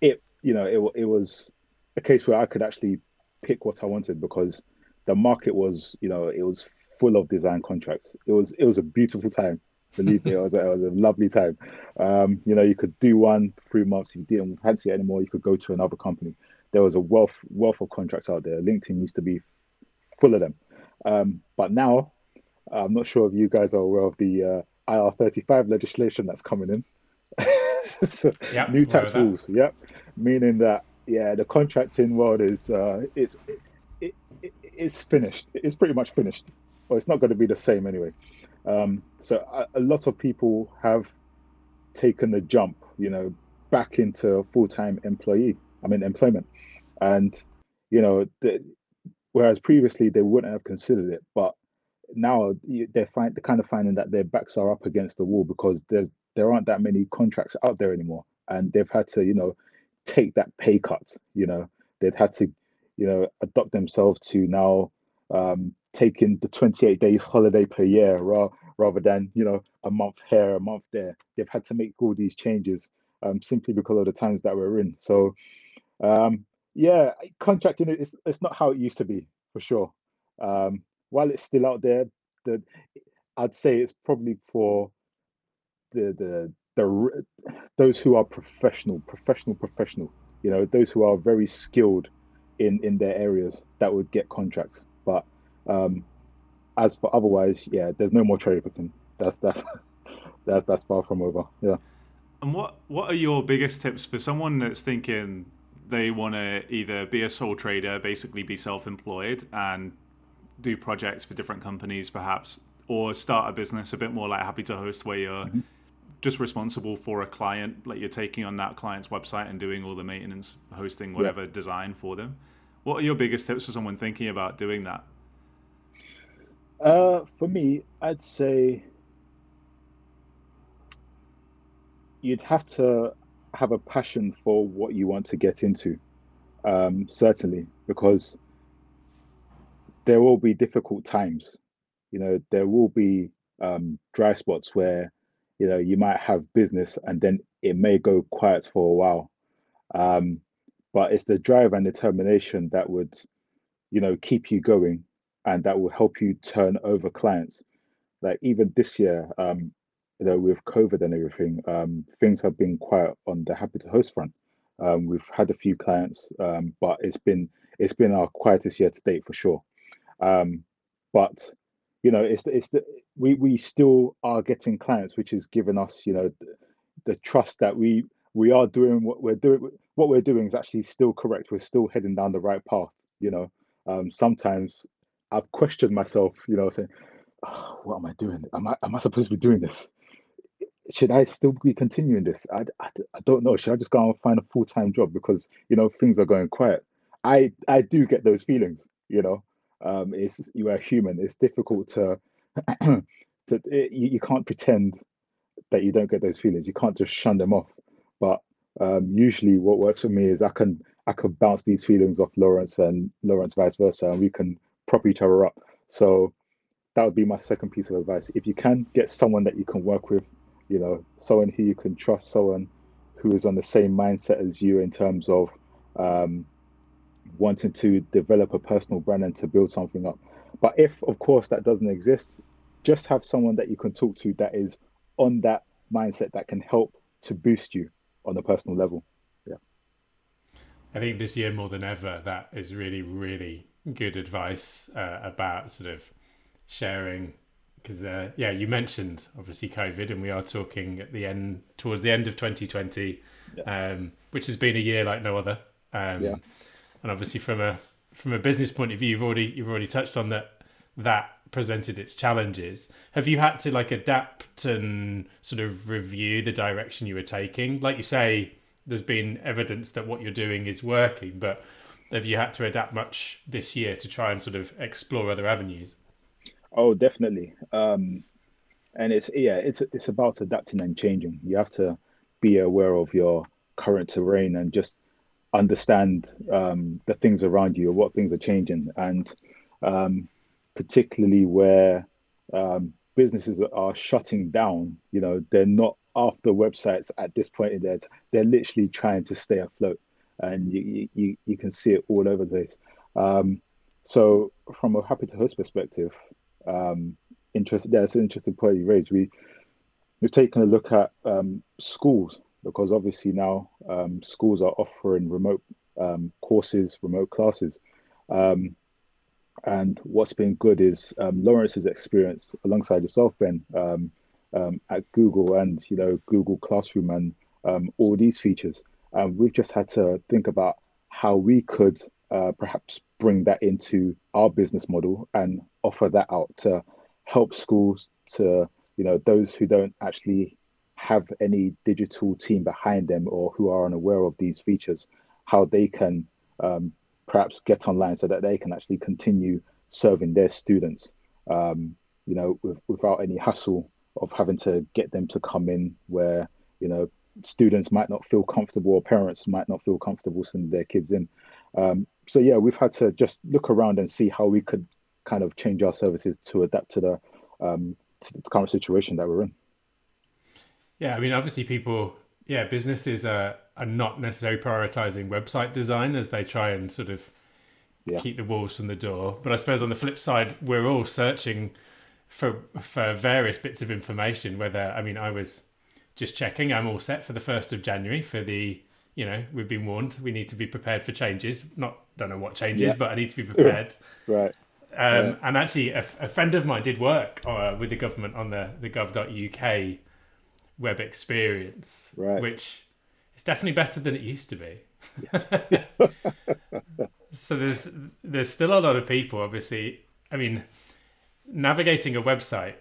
it you know it it was a case where I could actually pick what I wanted because the market was you know it was full of design contracts. It was it was a beautiful time. Believe me, it was a, it was a lovely time. Um, you know, you could do one three months. If you didn't fancy it anymore, you could go to another company. There was a wealth wealth of contracts out there. LinkedIn used to be full of them. Um, but now, I'm not sure if you guys are aware of the uh, IR35 legislation that's coming in. so, yep, new tax rules. Yep, meaning that yeah, the contracting world is uh, it's it, it, it's finished. It's pretty much finished well, it's not going to be the same anyway. Um, so a, a, lot of people have taken the jump, you know, back into full-time employee. I mean, employment, and you know, the, whereas previously they wouldn't have considered it, but now they're find they're kind of finding that their backs are up against the wall because there's there aren't that many contracts out there anymore, and they've had to, you know, take that pay cut. You know, they've had to, you know, adopt themselves to now um, taking the 28 days holiday per year ra- rather than you know a month here a month there. They've had to make all these changes um, simply because of the times that we're in. So um, yeah contracting it's, it's not how it used to be for sure. Um, while it's still out there the i'd say it's probably for the the the those who are professional professional professional you know those who are very skilled in in their areas that would get contracts. But um, as for otherwise, yeah, there's no more cherry picking. That's that's that's that's far from over. Yeah. And what what are your biggest tips for someone that's thinking they want to either be a sole trader, basically be self-employed and do projects for different companies, perhaps, or start a business a bit more like Happy2Host, where you're mm-hmm. just responsible for a client, like you're taking on that client's website and doing all the maintenance, hosting, whatever yeah. design for them. What are your biggest tips for someone thinking about doing that? Uh, for me, I'd say you'd have to have a passion for what you want to get into. Um, certainly, because there will be difficult times. You know, there will be um, dry spots where you know you might have business and then it may go quiet for a while. Um, but it's the drive and determination that would, you know, keep you going and that will help you turn over clients. Like even this year, um, you know, with COVID and everything, um, things have been quiet on the Happy2Host front. Um, we've had a few clients, um, but it's been it's been our quietest year to date for sure. Um, but you know, it's it's the we we still are getting clients, which is giving us you know the, the trust that we we are doing what we're doing. What we're doing is actually still correct. We're still heading down the right path. You know, um, sometimes I've questioned myself. You know, saying, oh, "What am I doing? Am I am I supposed to be doing this? Should I still be continuing this? I, I, I don't know. Should I just go and find a full time job because you know things are going quiet? I I do get those feelings. You know, um, it's you are human. It's difficult to to it, you, you can't pretend that you don't get those feelings. You can't just shun them off. But um, usually, what works for me is I can I can bounce these feelings off Lawrence and Lawrence vice versa, and we can prop each other up. So that would be my second piece of advice. If you can get someone that you can work with, you know, someone who you can trust, someone who is on the same mindset as you in terms of um, wanting to develop a personal brand and to build something up. But if, of course, that doesn't exist, just have someone that you can talk to that is on that mindset that can help to boost you on a personal level. Yeah. I think this year more than ever, that is really, really good advice uh, about sort of sharing. Because uh, yeah, you mentioned obviously COVID, and we are talking at the end, towards the end of 2020, yeah. um, which has been a year like no other. Um, yeah. And obviously, from a from a business point of view, you've already you've already touched on that that presented its challenges. Have you had to like adapt and sort of review the direction you were taking? Like you say, there's been evidence that what you're doing is working, but have you had to adapt much this year to try and sort of explore other avenues? Oh, definitely. Um, and it's yeah, it's it's about adapting and changing. You have to be aware of your current terrain and just understand um, the things around you or what things are changing. And um, particularly where um, businesses are shutting down. You know, they're not after websites at this point in their t- they're literally trying to stay afloat, and you you, you can see it all over the place. Um, so, from a Happy2Host perspective, um, interest that's an interesting point you raised. We we've taken a look at um, schools because obviously now um, schools are offering remote um, courses, remote classes. Um, and what's been good is um, Lawrence's experience alongside yourself, Ben, um, um, at Google and you know Google Classroom and um, all these features. And we've just had to think about how we could uh, perhaps bring that into our business model and offer that out to help schools to you know those who don't actually have any digital team behind them or who are unaware of these features, how they can um, perhaps get online so that they can actually continue serving their students, um, you know, with, without any hassle of having to get them to come in where, you know, students might not feel comfortable or parents might not feel comfortable sending their kids in. Um, so yeah, we've had to just look around and see how we could kind of change our services to adapt to the, um, to the current situation that we're in. Yeah, I mean, obviously, people, yeah, businesses are are not necessarily prioritizing website design as they try and sort of yeah. keep the walls from the door. But I suppose on the flip side, we're all searching for for various bits of information. Whether I mean, I was just checking, I'm all set for the first of January for the. You know, we've been warned. We need to be prepared for changes. Not don't know what changes, yeah. but I need to be prepared. right. Um, yeah. And actually, a, a, friend of mine did work uh, with the government on the the gov.uk web experience, right. which is definitely better than it used to be. Yeah. so there's there's still a lot of people. Obviously, I mean, navigating a website,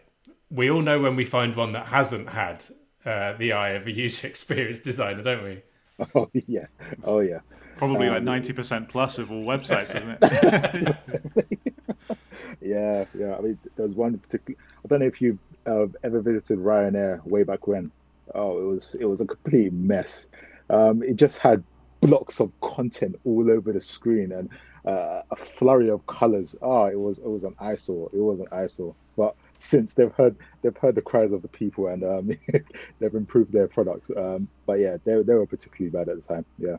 we all know when we find one that hasn't had uh, the eye of a user experience designer, don't we? Oh yeah, oh yeah. Probably um, like ninety percent plus of all websites, isn't it? yeah, yeah. I mean, there's one particular. I don't know if you've uh, ever visited Ryanair way back when. Oh, it was it was a complete mess. Um, it just had blocks of content all over the screen and uh, a flurry of colors. Oh, it was it was an eyesore. It was an eyesore. But since they've heard they've heard the cries of the people and um, they've improved their product. Um, but yeah, they they were particularly bad at the time. Yeah.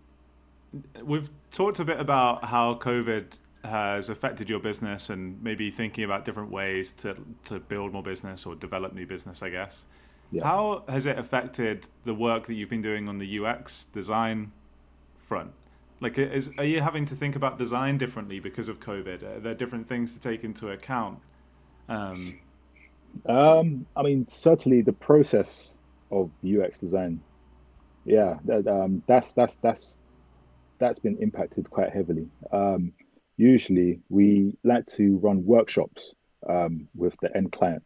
We've talked a bit about how COVID has affected your business and maybe thinking about different ways to to build more business or develop new business, I guess. Yeah. How has it affected the work that you've been doing on the UX design front? Like, is are you having to think about design differently because of COVID? Are there different things to take into account? Um, um, I mean, certainly the process of UX design, yeah, that, um, that's that's that's that's been impacted quite heavily. Um, usually, we like to run workshops um, with the end client.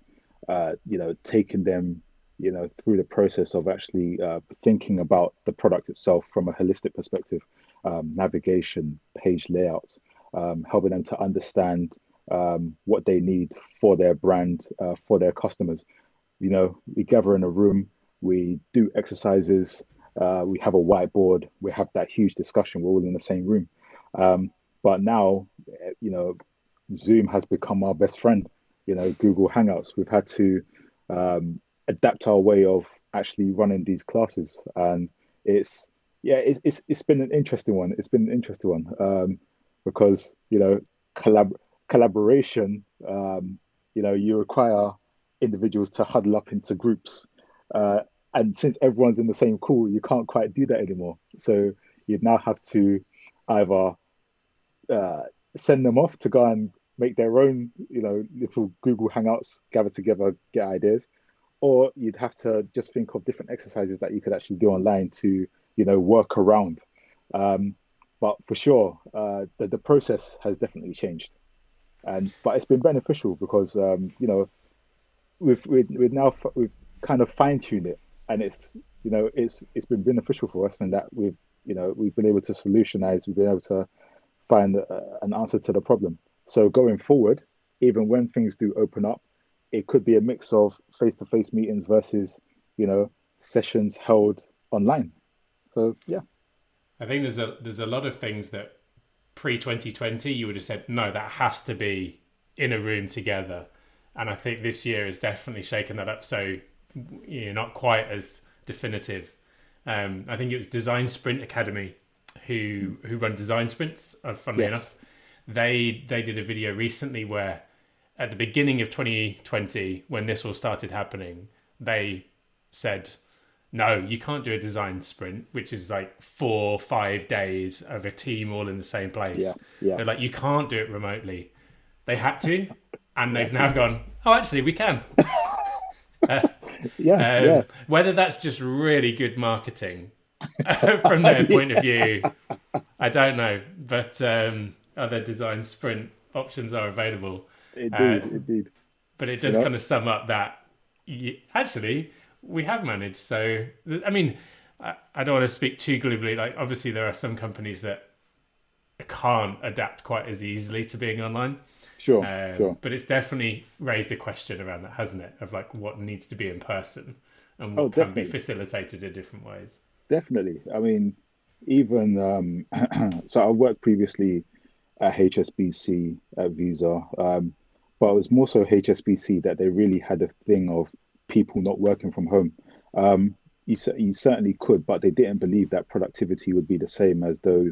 Uh, you know, taking them, you know, through the process of actually uh, thinking about the product itself from a holistic perspective, um, navigation, page layouts, um, helping them to understand um, what they need for their brand, uh, for their customers. You know, we gather in a room, we do exercises, uh, we have a whiteboard, we have that huge discussion. We're all in the same room. Um, but now, eh, you know, Zoom has become our best friend. You know, Google Hangouts. We've had to um, adapt our way of actually running these classes, and it's yeah, it's it's, it's been an interesting one. It's been an interesting one um, because you know collab collaboration. Um, you know, you require individuals to huddle up into groups. Uh, and since everyone's in the same call, you can't quite do that anymore. So you'd now have to either uh, send them off to go and make their own, you know, little Google Hangouts, gather together, get ideas, or you'd have to just think of different exercises that you could actually do online to, you know, work around. Um, but for sure, uh, the the process has definitely changed, and but it's been beneficial because um, you know, we've we've, we've now we've kind of fine tuned it. And it's you know it's it's been beneficial for us in that we've you know we've been able to solutionize we've been able to find a, an answer to the problem. So going forward even when things do open up it could be a mix of face-to-face meetings versus you know sessions held online. So yeah. I think there's a there's a lot of things that pre 2020 you would have said no that has to be in a room together and i think this year has definitely shaken that up so you're not quite as definitive. Um, I think it was Design Sprint Academy who who run design sprints. Uh, funnily yes. enough, they they did a video recently where at the beginning of 2020, when this all started happening, they said, "No, you can't do a design sprint, which is like four five days of a team all in the same place. Yeah, yeah. They're like, you can't do it remotely. They had to, and they've now gone. Oh, actually, we can. Uh, yeah, um, yeah. Whether that's just really good marketing from their point of view, I don't know. But um, other design sprint options are available. Indeed, uh, indeed. But it does you know? kind of sum up that you, actually we have managed. So I mean, I, I don't want to speak too glibly. Like obviously there are some companies that can't adapt quite as easily to being online. Sure, um, sure. But it's definitely raised a question around that, hasn't it? Of like what needs to be in person and what oh, can be facilitated in different ways. Definitely. I mean, even um, so, I worked previously at HSBC at Visa, um, but it was more so HSBC that they really had a thing of people not working from home. Um, you, certainly could, but they didn't believe that productivity would be the same as though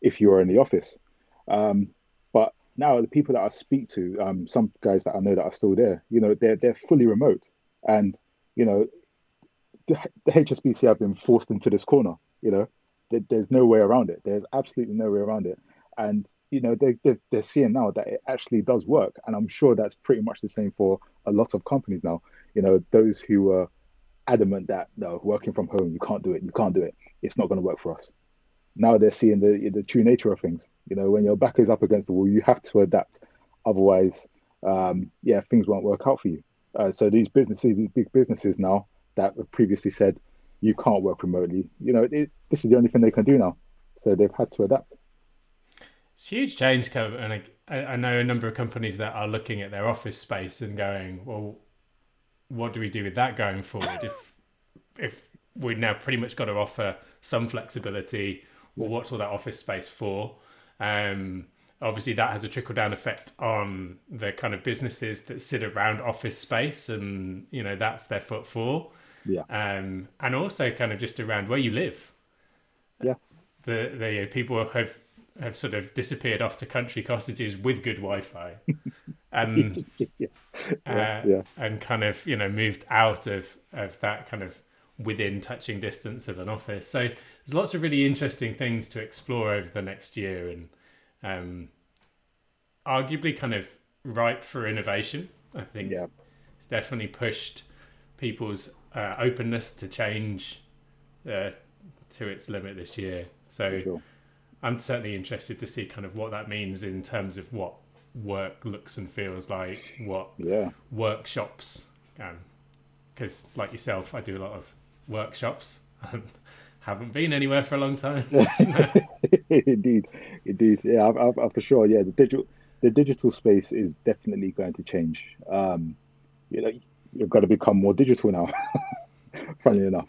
if you were in the office. Um, but now the people that I speak to, um, some guys that I know that are still there, you know, they're they're fully remote, and you know, the, the HSBC have been forced into this corner. You know, there, there's no way around it. There's absolutely no way around it, and you know, they, they they're seeing now that it actually does work, and I'm sure that's pretty much the same for a lot of companies now. You know, those who were adamant that no, working from home, you can't do it, you can't do it, it's not going to work for us now they're seeing the the true nature of things. You know, when your back is up against the wall, you have to adapt. Otherwise, um, yeah, things won't work out for you. Uh, so these businesses, these big businesses now that previously said you can't work remotely, you know, it, this is the only thing they can do now. So they've had to adapt. It's huge change, Kevin. And I, I know a number of companies that are looking at their office space and going, well, what do we do with that going forward? if if we've now pretty much got to offer some flexibility well, what's all that office space for? Um, obviously, that has a trickle down effect on the kind of businesses that sit around office space, and you know that's their footfall. Yeah. Um, and also kind of just around where you live. Yeah. The the you know, people have have sort of disappeared off to country cottages with good Wi-Fi, and yeah. Uh, yeah. and kind of you know moved out of of that kind of within touching distance of an office. So there's lots of really interesting things to explore over the next year, and um, arguably kind of ripe for innovation. I think yeah. it's definitely pushed people's uh, openness to change uh, to its limit this year. So. I'm certainly interested to see kind of what that means in terms of what work looks and feels like, what yeah. workshops. Because, um, like yourself, I do a lot of workshops. and haven't been anywhere for a long time. indeed, indeed, yeah, I, I, for sure. Yeah, the digital, the digital space is definitely going to change. Um, you know, you've got to become more digital now. funnily enough,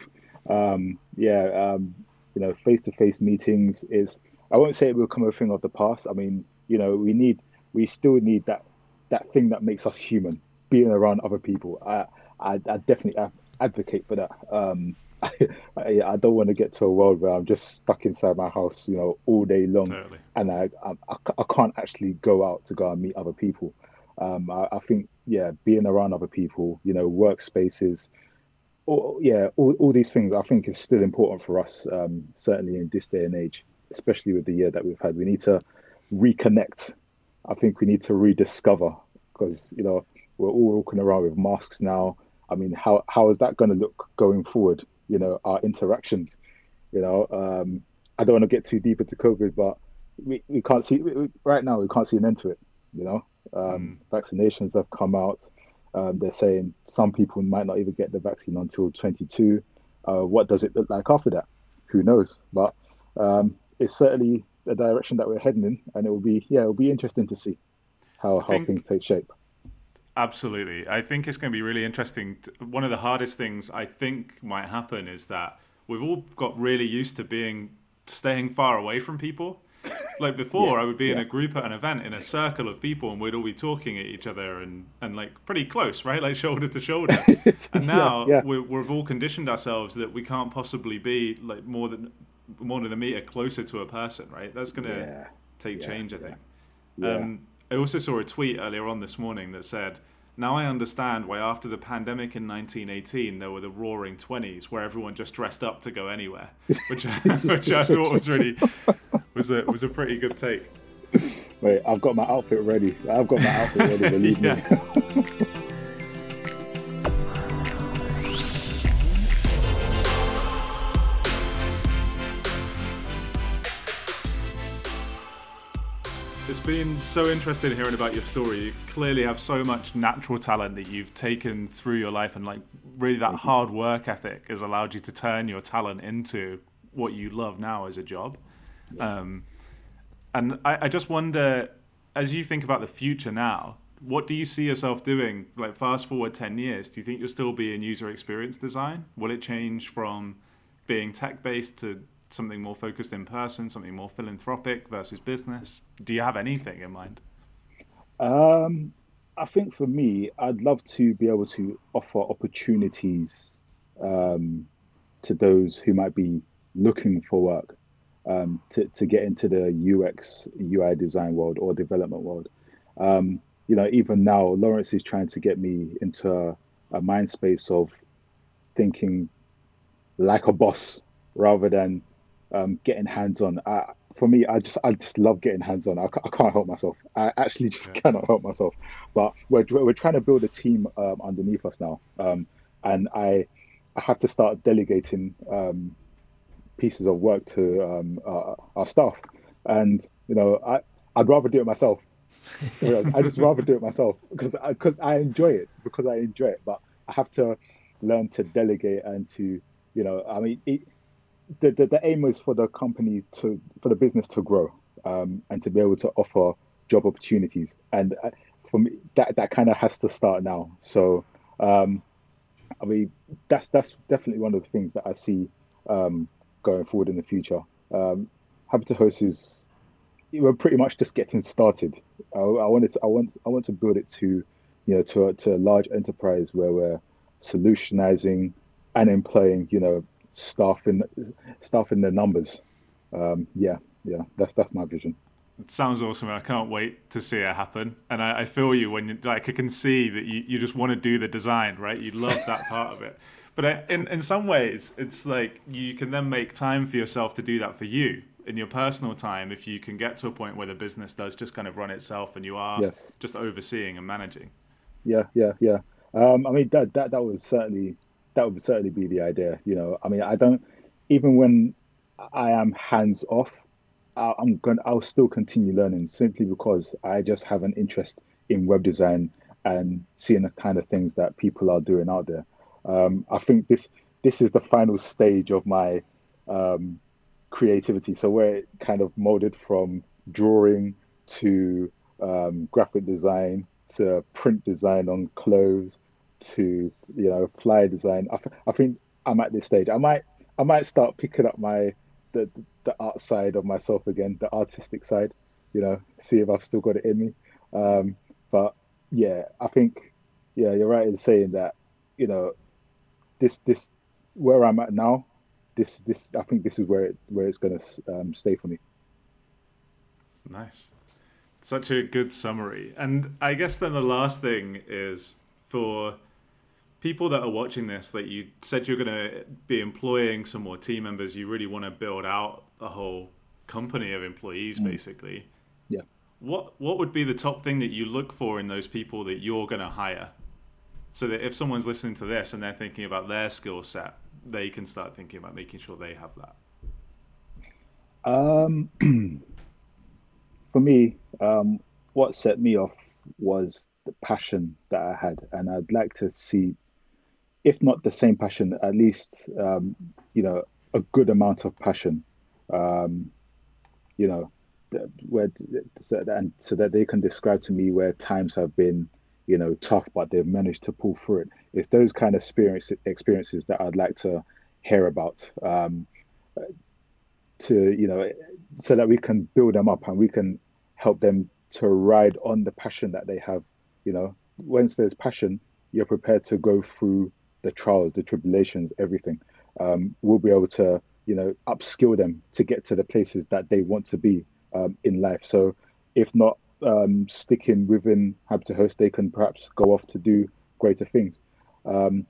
um, yeah, um, you know, face-to-face meetings is. I won't say it will become a thing of the past. I mean, you know, we need, we still need that that thing that makes us human, being around other people. I, I, I definitely advocate for that. Um, I, I, don't want to get to a world where I'm just stuck inside my house, you know, all day long, totally. and I, I, I can't actually go out to go and meet other people. Um, I, I, think, yeah, being around other people, you know, workspaces, or, yeah, all, all these things, I think is still important for us, um, certainly in this day and age, especially with the year that we've had. We need to reconnect. I think we need to rediscover because, you know, we're all walking around with masks now. I mean, how, how is that going to look going forward? you know our interactions you know um, i don't want to get too deep into covid but we, we can't see we, right now we can't see an end to it you know um, mm. vaccinations have come out um, they're saying some people might not even get the vaccine until 22 uh, what does it look like after that who knows but um, it's certainly the direction that we're heading in and it will be yeah it'll be interesting to see how, how think... things take shape Absolutely. I think it's going to be really interesting. One of the hardest things I think might happen is that we've all got really used to being staying far away from people. Like before, yeah, I would be yeah. in a group at an event in a circle of people, and we'd all be talking at each other and, and like pretty close, right? Like shoulder to shoulder. and now yeah, we we've all conditioned ourselves that we can't possibly be like more than more than a meter closer to a person, right? That's going to take change, I think. Um, I also saw a tweet earlier on this morning that said, now I understand why after the pandemic in 1918 there were the roaring 20s where everyone just dressed up to go anywhere, which I, which I thought was really was a was a pretty good take. Wait, I've got my outfit ready. I've got my outfit ready. Believe me. been so interesting hearing about your story. You clearly have so much natural talent that you've taken through your life, and like really that hard work ethic has allowed you to turn your talent into what you love now as a job. Um, and I, I just wonder, as you think about the future now, what do you see yourself doing? Like fast forward ten years, do you think you'll still be in user experience design? Will it change from being tech based to something more focused in person, something more philanthropic versus business? Do you have anything in mind? Um, I think for me, I'd love to be able to offer opportunities um, to those who might be looking for work um, to, to get into the UX, UI design world or development world. Um, you know, even now, Lawrence is trying to get me into a, a mind space of thinking like a boss rather than um, getting hands on. for me, I just I just love getting hands on. I, I can't help myself. I actually just yeah. cannot help myself. But we're we're trying to build a team um, underneath us now, um, and I I have to start delegating um, pieces of work to um, our, our staff, and you know I I'd rather do it myself. I just rather do it myself because because I, I enjoy it because I enjoy it. But I have to learn to delegate and to you know I mean. It, the, the, the aim is for the company to for the business to grow um, and to be able to offer job opportunities. And uh, for me that that kind of has to start now. So um, i mean that's that's definitely one of the things that i see um, going forward in the future. Um, to host is we're pretty much just getting started. I, I wanted to, i want i want to build it to you know to to a large enterprise where we're solutionizing and employing you know staff in staff in their numbers. Um, yeah, yeah, that's that's my vision. It sounds awesome. I can't wait to see it happen. And I, I feel you when you, like I can see that you, you just want to do the design, right? You love that part of it. But I, in in some ways, it's like you can then make time for yourself to do that for you in your personal time if you can get to a point where the business does just kind of run itself and you are yes. just overseeing and managing. Yeah, yeah, yeah. Um, I mean that that that would certainly that would certainly be the idea. You know, I mean, I don't even when I am hands off, I'm going. I'll still continue learning simply because I just have an interest in web design and seeing the kind of things that people are doing out there. Um, I think this this is the final stage of my um, creativity. So we're kind of molded from drawing to um, graphic design to print design on clothes to you know flyer design. I, I think I'm at this stage. I might I might start picking up my the the art side of myself again, the artistic side. You know, see if I've still got it in me. Um, but yeah, I think yeah, you're right in saying that. You know, this this where I'm at now this this I think this is where it, where it's going to um, stay for me. Nice, such a good summary. And I guess then the last thing is for people that are watching this that you said you're going to be employing some more team members. You really want to build out a whole company of employees, mm. basically. Yeah. What what would be the top thing that you look for in those people that you're going to hire? So that if someone's listening to this and they're thinking about their skill set, they can start thinking about making sure they have that? Um, for me, um, what set me off was the passion that I had, and I'd like to see, if not the same passion, at least um, you know a good amount of passion. Um, you know, where and so that they can describe to me where times have been you know tough but they've managed to pull through it it's those kind of experience experiences that i'd like to hear about um, to you know so that we can build them up and we can help them to ride on the passion that they have you know once there's passion you're prepared to go through the trials the tribulations everything um, we'll be able to you know upskill them to get to the places that they want to be um, in life so if not um, sticking within Happy2Host, they can perhaps go off to do greater things. Um,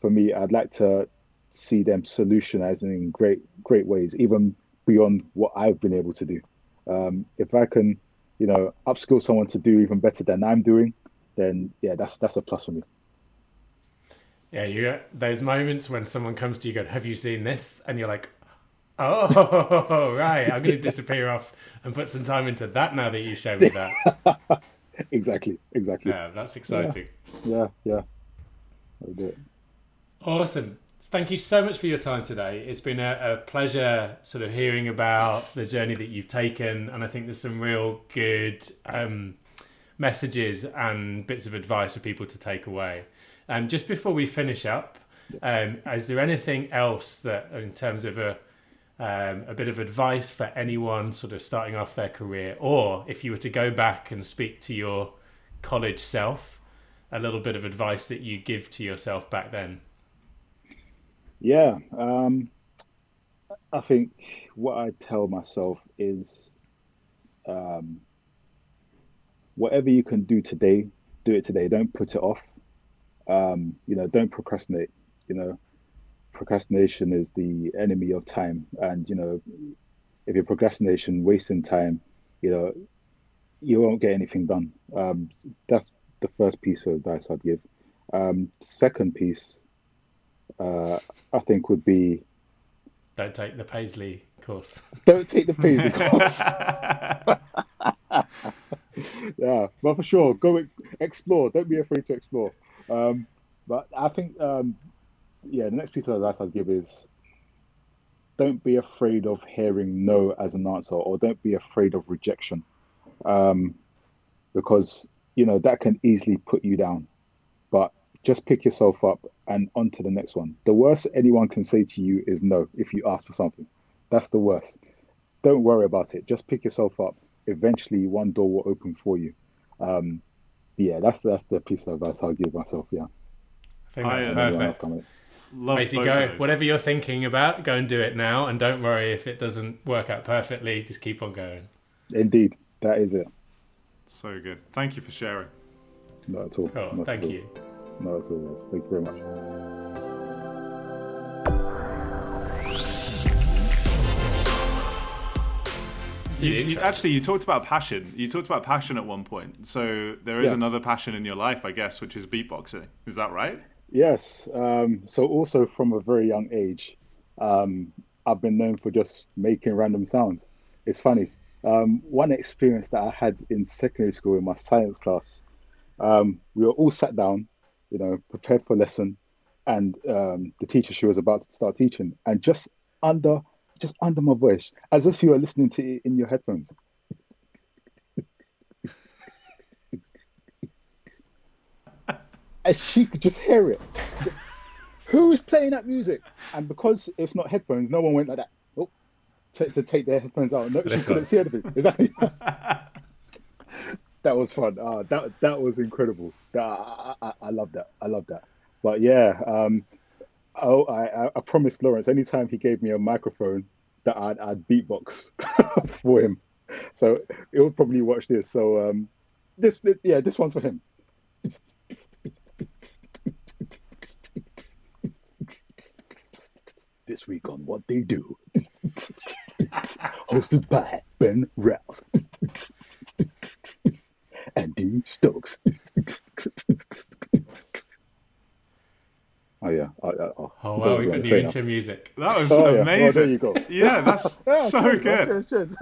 for me, I'd like to see them solutionizing in great, great ways, even beyond what I've been able to do. Um, if I can, you know, upskill someone to do even better than I'm doing, then yeah, that's that's a plus for me. Yeah, you get those moments when someone comes to you, and go, "Have you seen this?" and you're like, Oh, right. I'm going to disappear off and put some time into that now that you show me that. exactly. Exactly. Yeah, that's exciting. Yeah. Yeah. yeah. Awesome. Thank you so much for your time today. It's been a, a, pleasure sort of hearing about the journey that you've taken. And I think there's some real good um, messages and bits of advice for people to take away. Um, just before we finish up, um, is there anything else that, in terms of a um, a bit of advice for anyone sort of starting off their career, or if you were to go back and speak to your college self, a little bit of advice that you give to yourself back then? Yeah, um, I think what I tell myself is um, whatever you can do today, do it today. Don't put it off. Um, you know, don't procrastinate. You know, procrastination is the enemy of time. And you know if you're procrastination wasting time you know you won't get anything done. Um, that's the first piece of advice i'd give. Um, second piece uh, i think would be don't take the paisley course. Don't take the paisley course. Yeah but for sure go explore. Don't be afraid to explore um, but i think um, yeah, the next piece of advice I'd give is don't be afraid of hearing no as an answer, or don't be afraid of rejection, um, because you know that can easily put you down. But just pick yourself up and on to the next one. The worst anyone can say to you is no if you ask for something. That's the worst. Don't worry about it. Just pick yourself up. Eventually, one door will open for you. Um, yeah, that's that's the piece of advice I'll give myself. Yeah. I think that's I, perfect love Basically, go whatever you're thinking about, go and do it now, and don't worry if it doesn't work out perfectly. Just keep on going. Indeed, that is it. So good. Thank you for sharing. Not at all. Cool. Not Thank at you. All. Not at all. Thank you very much. You, you, actually, you talked about passion. You talked about passion at one point. So there is yes. another passion in your life, I guess, which is beatboxing. Is that right? Yes. Um, so also from a very young age, um, I've been known for just making random sounds. It's funny. Um, one experience that I had in secondary school in my science class, um, we were all sat down, you know, prepared for lesson, and um, the teacher she was about to start teaching, and just under just under my voice, as if you were listening to it in your headphones. and she could just hear it. Who is playing that music? And because it's not headphones, no one went like that. Oh, to, to take their headphones out. No, she couldn't see anything. Exactly. that was fun. Uh, that that was incredible. I, I, I love that. I love that. But yeah, um, oh, I, I promised Lawrence anytime he gave me a microphone that I'd, I'd beatbox for him. So he'll probably watch this. So um, this, yeah, this one's for him. This week on What They Do, hosted by Ben Rouse and Dean Stokes. Oh yeah. I, I, oh, oh well, new intro music. That was oh, amazing. Yeah. Well, you. Yeah, that's yeah, so good.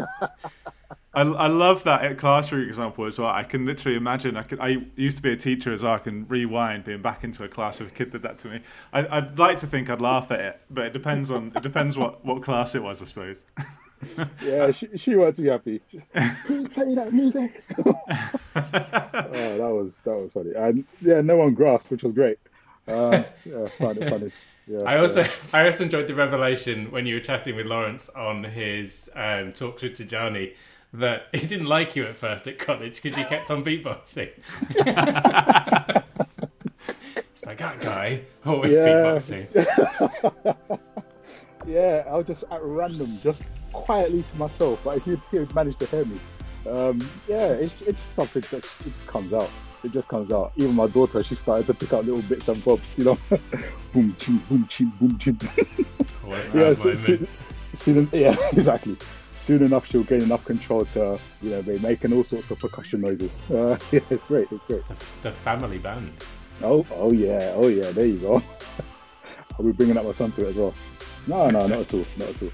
I, I love that classroom example as well. I can literally imagine. I could. I used to be a teacher as well. I can rewind being back into a class if a kid did that to me. I, would like to think I'd laugh at it, but it depends on it depends what, what class it was, I suppose. yeah, she she was too happy. Who's playing that music? oh, that was that was funny, and yeah, no one grasped, which was great. Uh, yeah, funny, funny. Yeah, I also yeah. I also enjoyed the revelation when you were chatting with Lawrence on his um, talks with Tijani that he didn't like you at first at college because you kept on beatboxing. it's like that guy always yeah. beatboxing. yeah, I was just at random, just quietly to myself, but he would manage to hear me. Um, yeah, it's, it's just something that just, it just comes out it just comes out. Even my daughter, she started to pick out little bits and bobs, you know, boom, chim, boom, chim, boom, chim. yeah, so, soon, soon, yeah, exactly. Soon enough, she'll gain enough control to, you know, be making all sorts of percussion noises. Uh, yeah, it's great. It's great. The, the family band. Oh, oh yeah, oh yeah. There you go. I'll be bringing up my son to it as well. No, no, not at all, not at all.